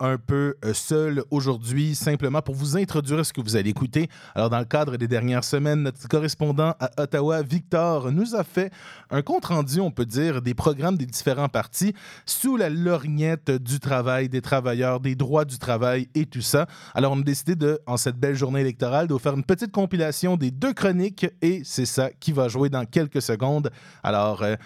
Un peu euh, seul aujourd'hui, simplement pour vous introduire ce que vous allez écouter. Alors dans le cadre des dernières semaines, notre correspondant à Ottawa, Victor, nous a fait un compte-rendu, on peut dire, des programmes des différents partis sous la lorgnette du travail, des travailleurs, des droits du travail et tout ça. Alors on a décidé de, en cette belle journée électorale, de vous faire une petite compilation des deux chroniques et c'est ça qui va jouer dans quelques secondes. Alors... Euh,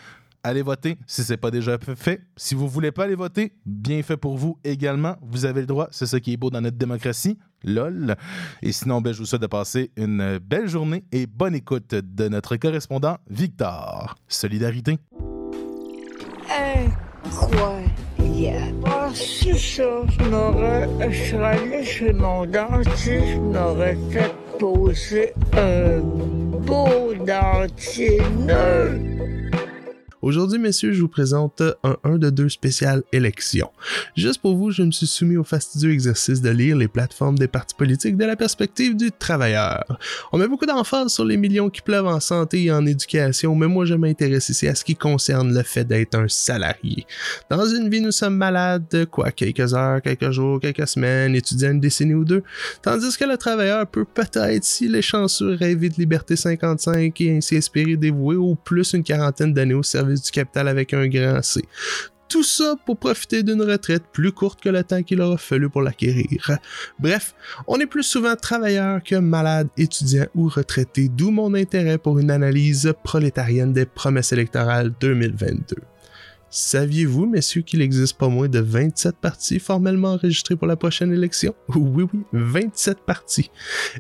allez voter si ce n'est pas déjà fait. Si vous ne voulez pas aller voter, bien fait pour vous également. Vous avez le droit. C'est ça qui est beau dans notre démocratie. LOL. Et sinon, ben, je vous souhaite de passer une belle journée et bonne écoute de notre correspondant Victor. Solidarité. Incroyable. Ah, c'est ça. Je serais allé chez mon dentiste, je m'aurais fait poser un beau dentier neuf. Aujourd'hui, messieurs, je vous présente un 1 de 2 spécial élection. Juste pour vous, je me suis soumis au fastidieux exercice de lire les plateformes des partis politiques de la perspective du travailleur. On met beaucoup d'emphase sur les millions qui pleuvent en santé et en éducation, mais moi je m'intéresse ici à ce qui concerne le fait d'être un salarié. Dans une vie, nous sommes malades, quoi, quelques heures, quelques jours, quelques semaines, étudiant une décennie ou deux, tandis que le travailleur peut peut-être, s'il est chanceux, rêver de liberté 55 et ainsi espérer dévouer au plus une quarantaine d'années au service du capital avec un grand C. Tout ça pour profiter d'une retraite plus courte que le temps qu'il aura fallu pour l'acquérir. Bref, on est plus souvent travailleur que malade, étudiant ou retraité, d'où mon intérêt pour une analyse prolétarienne des promesses électorales 2022. Saviez-vous, messieurs, qu'il existe pas moins de 27 partis formellement enregistrés pour la prochaine élection? Oui, oui, 27 partis.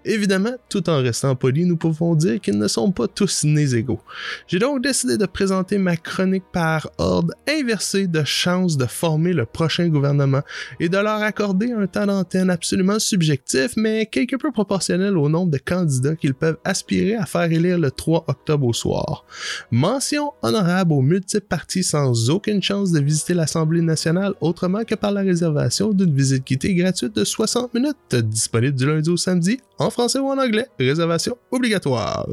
Évidemment, tout en restant poli, nous pouvons dire qu'ils ne sont pas tous nés égaux. J'ai donc décidé de présenter ma chronique par ordre inversé de chance de former le prochain gouvernement et de leur accorder un temps d'antenne absolument subjectif, mais quelque peu proportionnel au nombre de candidats qu'ils peuvent aspirer à faire élire le 3 octobre au soir. Mention honorable aux multiples partis sans aucun aucune chance de visiter l'Assemblée nationale autrement que par la réservation d'une visite guidée gratuite de 60 minutes, disponible du lundi au samedi, en français ou en anglais, réservation obligatoire.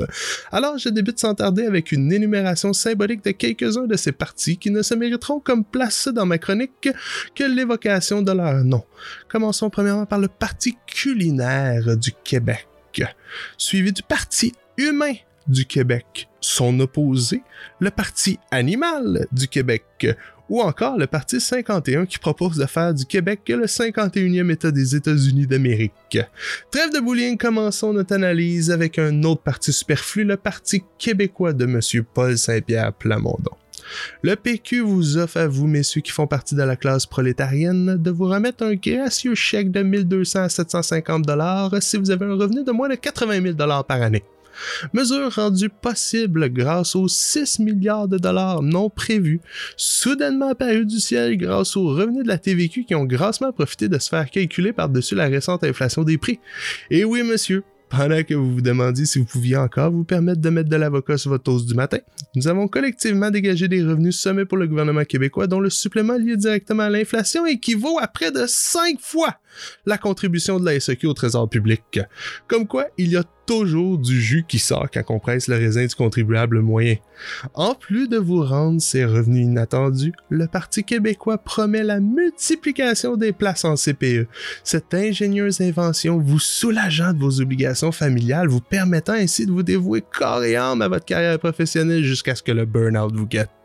Alors, je débute sans tarder avec une énumération symbolique de quelques-uns de ces partis qui ne se mériteront comme place dans ma chronique que l'évocation de leur nom. Commençons premièrement par le Parti culinaire du Québec, suivi du Parti humain du Québec, son opposé, le Parti animal du Québec, ou encore le Parti 51 qui propose de faire du Québec le 51e État des États-Unis d'Amérique. Trêve de bouling, commençons notre analyse avec un autre parti superflu, le Parti québécois de M. Paul Saint-Pierre Plamondon. Le PQ vous offre à vous, messieurs qui font partie de la classe prolétarienne, de vous remettre un gracieux chèque de 1200 à 750 dollars si vous avez un revenu de moins de 80 000 dollars par année mesure rendue possible grâce aux 6 milliards de dollars non prévus, soudainement apparus du ciel grâce aux revenus de la TVQ qui ont grassement profité de se faire calculer par-dessus la récente inflation des prix. Et oui, monsieur, pendant que vous vous demandiez si vous pouviez encore vous permettre de mettre de l'avocat sur votre toast du matin, nous avons collectivement dégagé des revenus sommés pour le gouvernement québécois dont le supplément lié directement à l'inflation équivaut à près de 5 fois la contribution de la SEQ au trésor public. Comme quoi, il y a toujours du jus qui sort quand on presse le raisin du contribuable moyen. En plus de vous rendre ces revenus inattendus, le Parti québécois promet la multiplication des places en CPE. Cette ingénieuse invention vous soulageant de vos obligations familiales, vous permettant ainsi de vous dévouer corps et âme à votre carrière professionnelle jusqu'à ce que le burn-out vous guette.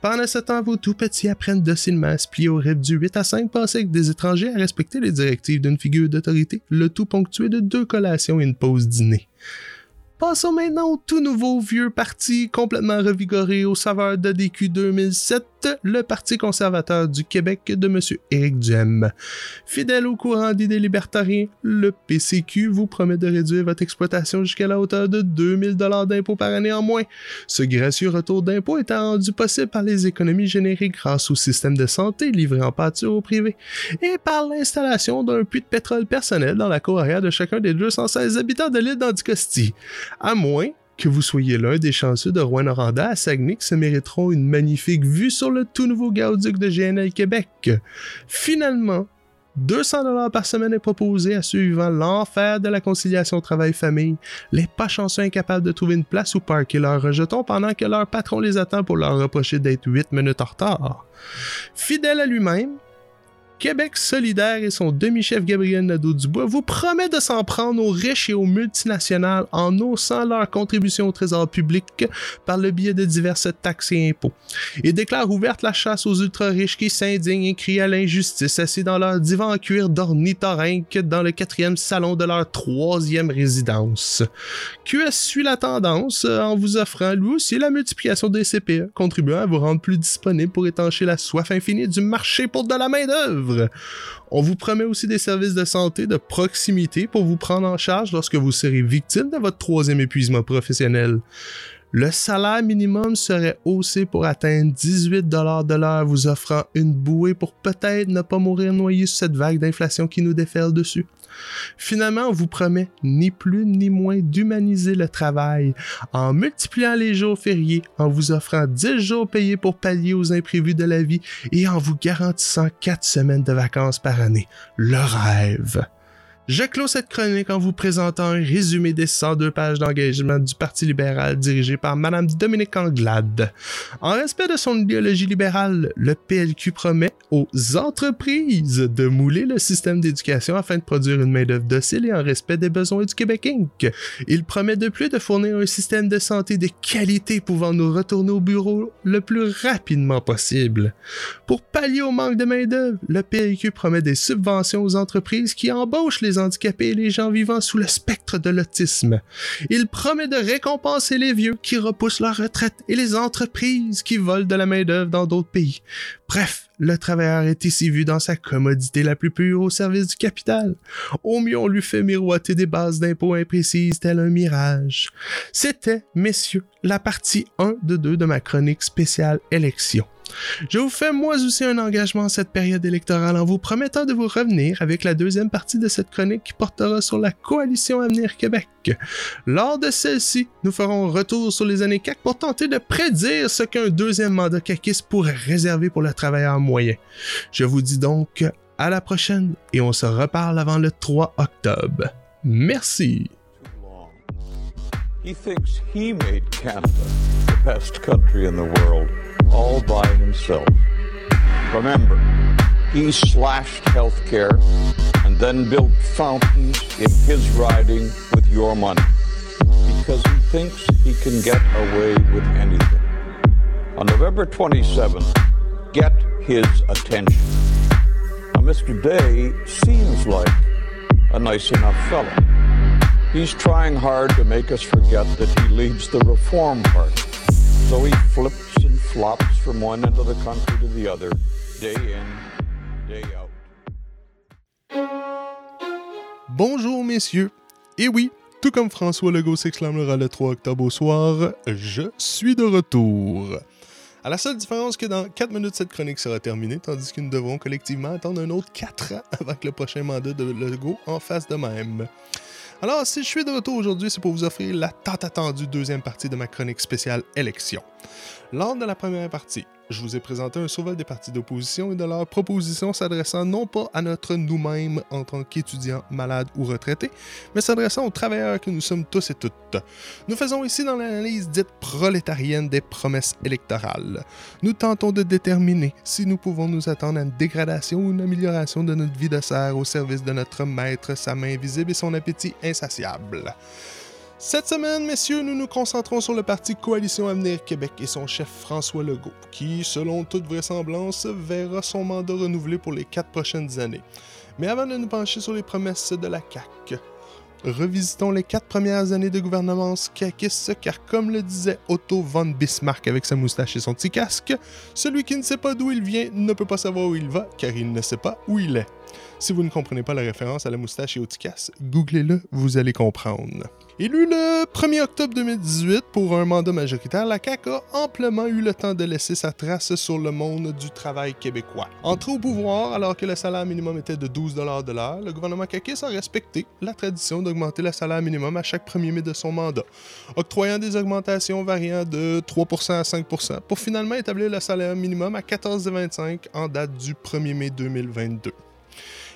Pendant ce temps, vos tout petits apprennent docilement à se plier au rythme du 8 à 5 passé avec des étrangers à respecter les directives d'une figure d'autorité, le tout ponctué de deux collations et une pause dîner. Passons maintenant au tout nouveau vieux parti complètement revigoré aux saveurs de DQ 2007, le Parti conservateur du Québec de M. Éric Duhem. Fidèle au courant d'idées libertariens, le PCQ vous promet de réduire votre exploitation jusqu'à la hauteur de 2000 dollars d'impôts par année en moins. Ce gracieux retour d'impôts étant rendu possible par les économies générées grâce au système de santé livré en pâture au privé et par l'installation d'un puits de pétrole personnel dans la cour arrière de chacun des 216 habitants de l'île d'Anticosti. À moins que vous soyez l'un des chanceux de Rouen-Noranda à Saguenay qui se mériteront une magnifique vue sur le tout nouveau gaoduc de GNL Québec. Finalement, 200 dollars par semaine est proposé à ceux vivant l'enfer de la conciliation travail-famille, les pas chanceux incapables de trouver une place où parker leurs rejetons pendant que leur patron les attend pour leur reprocher d'être 8 minutes en retard. Fidèle à lui-même, Québec solidaire et son demi-chef Gabriel Nadeau-Dubois vous promet de s'en prendre aux riches et aux multinationales en haussant leur contribution au trésor public par le biais de diverses taxes et impôts. Il déclare ouverte la chasse aux ultra-riches qui s'indignent et crient à l'injustice assis dans leur divan en cuir d'ornithorynque dans le quatrième salon de leur troisième résidence. QS suit la tendance en vous offrant lui aussi la multiplication des CPE, contribuant à vous rendre plus disponible pour étancher la soif infinie du marché pour de la main-d'œuvre. On vous promet aussi des services de santé de proximité pour vous prendre en charge lorsque vous serez victime de votre troisième épuisement professionnel. Le salaire minimum serait haussé pour atteindre 18 de l'heure, vous offrant une bouée pour peut-être ne pas mourir noyé sous cette vague d'inflation qui nous déferle dessus. Finalement, on vous promet ni plus ni moins d'humaniser le travail en multipliant les jours fériés, en vous offrant 10 jours payés pour pallier aux imprévus de la vie et en vous garantissant 4 semaines de vacances par année. Le rêve. Je clôt cette chronique en vous présentant un résumé des 102 pages d'engagement du Parti libéral dirigé par Mme Dominique Anglade. En respect de son idéologie libérale, le PLQ promet aux entreprises de mouler le système d'éducation afin de produire une main-d'œuvre docile et en respect des besoins du Québec Inc. Il promet de plus de fournir un système de santé de qualité pouvant nous retourner au bureau le plus rapidement possible. Pour pallier au manque de main-d'œuvre, le PLQ promet des subventions aux entreprises qui embauchent les handicapés et les gens vivant sous le spectre de l'autisme. Il promet de récompenser les vieux qui repoussent leur retraite et les entreprises qui volent de la main-d'œuvre dans d'autres pays. Bref, le travailleur est ici vu dans sa commodité la plus pure au service du capital. Au mieux, on lui fait miroiter des bases d'impôts imprécises tel un mirage. C'était, messieurs, la partie 1 de 2 de ma chronique spéciale élection. Je vous fais moi aussi un engagement en cette période électorale en vous promettant de vous revenir avec la deuxième partie de cette chronique qui portera sur la coalition Avenir Québec. Lors de celle-ci, nous ferons retour sur les années CAC pour tenter de prédire ce qu'un deuxième mandat caquiste pourrait réserver pour le travailleur moyen. Je vous dis donc à la prochaine et on se reparle avant le 3 octobre. Merci. Himself. Remember, he slashed health care and then built fountains in his riding with your money because he thinks he can get away with anything. On November 27th, get his attention. Now, Mr. Day seems like a nice enough fellow. He's trying hard to make us forget that he leads the Reform Party. So he flips and from one end of the country to the other, day in, day out. Bonjour messieurs. Et oui, tout comme François Legault s'exclamera le 3 octobre au soir, je suis de retour. À la seule différence que dans 4 minutes, cette chronique sera terminée, tandis que nous devrons collectivement attendre un autre 4 ans avant que le prochain mandat de Legault en fasse de même. Alors, si je suis de retour aujourd'hui, c'est pour vous offrir la tant attendue deuxième partie de ma chronique spéciale élection. Lors de la première partie, je vous ai présenté un survol des partis d'opposition et de leurs propositions s'adressant non pas à notre nous-mêmes en tant qu'étudiants, malades ou retraités, mais s'adressant aux travailleurs que nous sommes tous et toutes. Nous faisons ici dans l'analyse dite prolétarienne des promesses électorales. Nous tentons de déterminer si nous pouvons nous attendre à une dégradation ou une amélioration de notre vie de serre au service de notre maître, sa main invisible et son appétit insatiable. Cette semaine, messieurs, nous nous concentrons sur le parti Coalition Avenir Québec et son chef François Legault, qui, selon toute vraisemblance, verra son mandat renouvelé pour les quatre prochaines années. Mais avant de nous pencher sur les promesses de la CAQ, revisitons les quatre premières années de gouvernance caquiste, car comme le disait Otto von Bismarck avec sa moustache et son petit casque, celui qui ne sait pas d'où il vient ne peut pas savoir où il va, car il ne sait pas où il est. Si vous ne comprenez pas la référence à la moustache et au petit casque, googlez-le, vous allez comprendre. Élu le 1er octobre 2018 pour un mandat majoritaire, la CAQ a amplement eu le temps de laisser sa trace sur le monde du travail québécois. Entré au pouvoir alors que le salaire minimum était de 12 de l'heure, le gouvernement caquiste a respecté la tradition d'augmenter le salaire minimum à chaque 1er mai de son mandat, octroyant des augmentations variant de 3% à 5% pour finalement établir le salaire minimum à 14,25 en date du 1er mai 2022.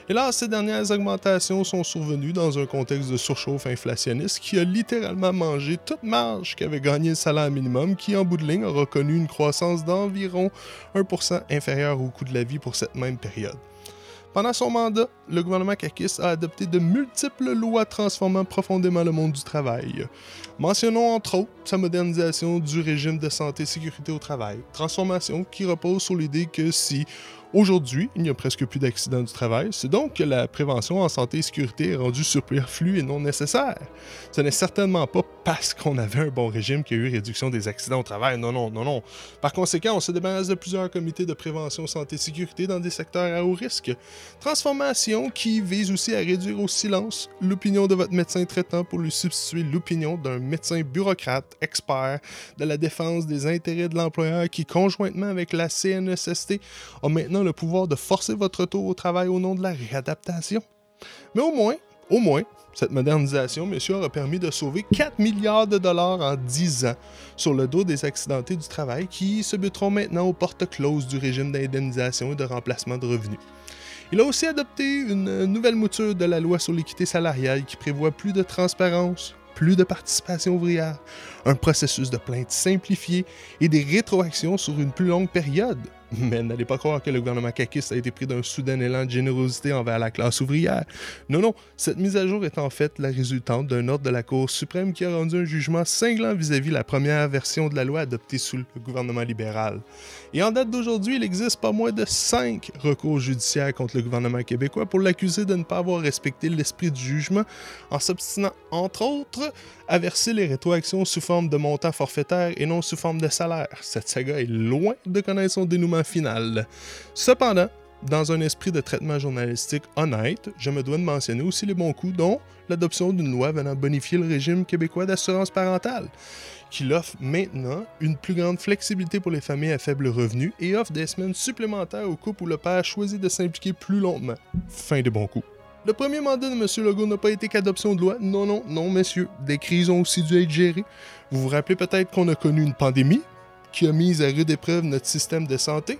Là, ces dernières augmentations sont survenues dans un contexte de surchauffe inflationniste qui a littéralement mangé toute marge qu'avait gagné le salaire minimum, qui en bout de ligne a reconnu une croissance d'environ 1% inférieure au coût de la vie pour cette même période. Pendant son mandat, le gouvernement Kakis a adopté de multiples lois transformant profondément le monde du travail. Mentionnons entre autres sa modernisation du régime de santé et sécurité au travail, transformation qui repose sur l'idée que si Aujourd'hui, il n'y a presque plus d'accidents du travail. C'est donc que la prévention en santé et sécurité est rendue superflue et non nécessaire. Ce n'est certainement pas parce qu'on avait un bon régime qu'il y a eu réduction des accidents au travail. Non, non, non, non. Par conséquent, on se débarrasse de plusieurs comités de prévention santé et sécurité dans des secteurs à haut risque. Transformation qui vise aussi à réduire au silence l'opinion de votre médecin traitant pour lui substituer l'opinion d'un médecin bureaucrate, expert de la défense des intérêts de l'employeur qui, conjointement avec la CNSST, a maintenant le pouvoir de forcer votre retour au travail au nom de la réadaptation. Mais au moins, au moins, cette modernisation, monsieur, aura permis de sauver 4 milliards de dollars en 10 ans sur le dos des accidentés du travail qui se buteront maintenant aux portes closes du régime d'indemnisation et de remplacement de revenus. Il a aussi adopté une nouvelle mouture de la loi sur l'équité salariale qui prévoit plus de transparence, plus de participation ouvrière, un processus de plainte simplifié et des rétroactions sur une plus longue période. Mais n'allez pas croire que le gouvernement caquiste a été pris d'un soudain élan de générosité envers la classe ouvrière. Non, non, cette mise à jour est en fait la résultante d'un ordre de la Cour suprême qui a rendu un jugement cinglant vis-à-vis la première version de la loi adoptée sous le gouvernement libéral. Et en date d'aujourd'hui, il existe pas moins de cinq recours judiciaires contre le gouvernement québécois pour l'accuser de ne pas avoir respecté l'esprit du jugement en s'obstinant, entre autres, à verser les rétroactions sous forme de montant forfaitaire et non sous forme de salaire. Cette saga est loin de connaître son dénouement Cependant, dans un esprit de traitement journalistique honnête, je me dois de mentionner aussi les bons coups, dont l'adoption d'une loi venant bonifier le régime québécois d'assurance parentale, qui offre maintenant une plus grande flexibilité pour les familles à faible revenu et offre des semaines supplémentaires aux couples où le père choisit de s'impliquer plus longuement. Fin de bons coups. Le premier mandat de M. Legault n'a pas été qu'adoption de loi. Non, non, non, messieurs. Des crises ont aussi dû être gérées. Vous vous rappelez peut-être qu'on a connu une pandémie? Qui a mis à rude épreuve notre système de santé,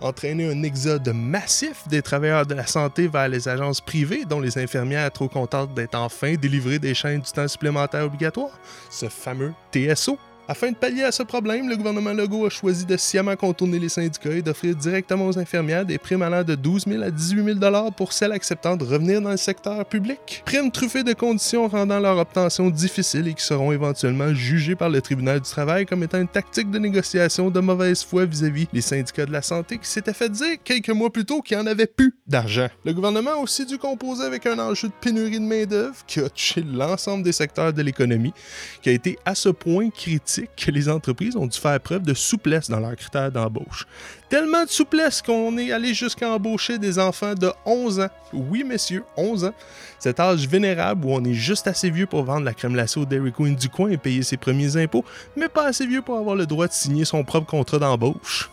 entraîné un exode massif des travailleurs de la santé vers les agences privées, dont les infirmières trop contentes d'être enfin délivrées des chaînes du temps supplémentaire obligatoire, ce fameux TSO. Afin de pallier à ce problème, le gouvernement Legault a choisi de sciemment contourner les syndicats et d'offrir directement aux infirmières des primes allant de 12 000 à 18 000 pour celles acceptant de revenir dans le secteur public. Primes truffées de conditions rendant leur obtention difficile et qui seront éventuellement jugées par le tribunal du travail comme étant une tactique de négociation de mauvaise foi vis-à-vis les syndicats de la santé qui s'étaient fait dire quelques mois plus tôt qu'il n'y en avait plus d'argent. Le gouvernement a aussi dû composer avec un enjeu de pénurie de main-d'œuvre qui a touché l'ensemble des secteurs de l'économie, qui a été à ce point critique que les entreprises ont dû faire preuve de souplesse dans leurs critères d'embauche. Tellement de souplesse qu'on est allé jusqu'à embaucher des enfants de 11 ans. Oui, messieurs, 11 ans. Cet âge vénérable où on est juste assez vieux pour vendre la crème glacée au Dairy Queen du coin et payer ses premiers impôts, mais pas assez vieux pour avoir le droit de signer son propre contrat d'embauche.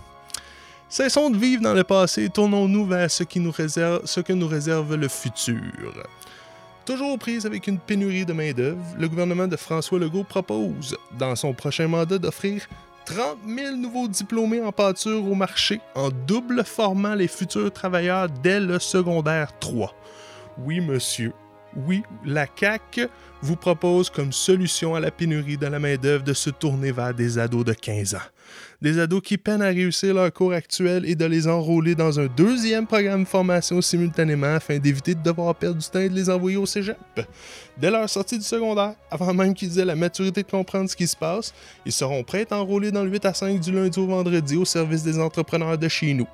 Cessons de vivre dans le passé tournons-nous vers ce, qui ce que nous réserve le futur. Toujours aux avec une pénurie de main-d'œuvre, le gouvernement de François Legault propose, dans son prochain mandat, d'offrir 30 000 nouveaux diplômés en pâture au marché en double formant les futurs travailleurs dès le secondaire 3. Oui, monsieur. Oui, la CAQ vous propose comme solution à la pénurie de la main-d'œuvre de se tourner vers des ados de 15 ans des ados qui peinent à réussir leur cours actuel et de les enrôler dans un deuxième programme de formation simultanément afin d'éviter de devoir perdre du temps et de les envoyer au cégep. Dès leur sortie du secondaire, avant même qu'ils aient la maturité de comprendre ce qui se passe, ils seront prêts à enrôler dans le 8 à 5 du lundi au vendredi au service des entrepreneurs de chez nous.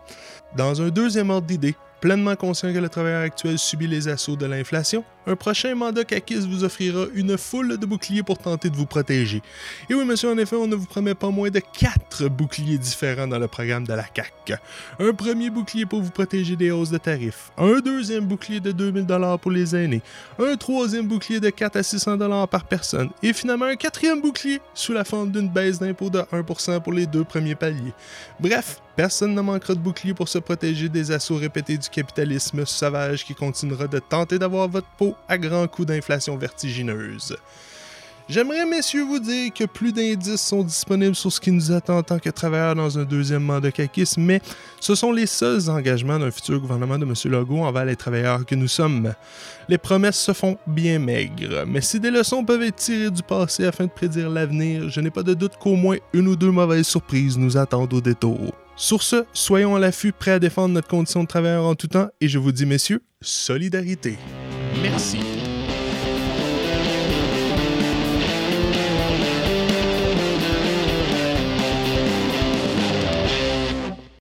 Dans un deuxième ordre d'idée, Pleinement conscient que le travailleur actuel subit les assauts de l'inflation, un prochain mandat CACIS vous offrira une foule de boucliers pour tenter de vous protéger. Et oui, monsieur, en effet, on ne vous promet pas moins de boucliers différents dans le programme de la CAC. Un premier bouclier pour vous protéger des hausses de tarifs, un deuxième bouclier de 2000 dollars pour les aînés, un troisième bouclier de 4 à 600 dollars par personne, et finalement un quatrième bouclier sous la forme d'une baisse d'impôt de 1% pour les deux premiers paliers. Bref, Personne ne manquera de bouclier pour se protéger des assauts répétés du capitalisme sauvage qui continuera de tenter d'avoir votre peau à grands coups d'inflation vertigineuse. J'aimerais, messieurs, vous dire que plus d'indices sont disponibles sur ce qui nous attend en tant que travailleurs dans un deuxième mandat caquiste, mais ce sont les seuls engagements d'un futur gouvernement de M. Legault envers les travailleurs que nous sommes. Les promesses se font bien maigres, mais si des leçons peuvent être tirées du passé afin de prédire l'avenir, je n'ai pas de doute qu'au moins une ou deux mauvaises surprises nous attendent au détour. Sur ce, soyons à l'affût, prêts à défendre notre condition de travailleur en tout temps, et je vous dis, messieurs, solidarité. Merci.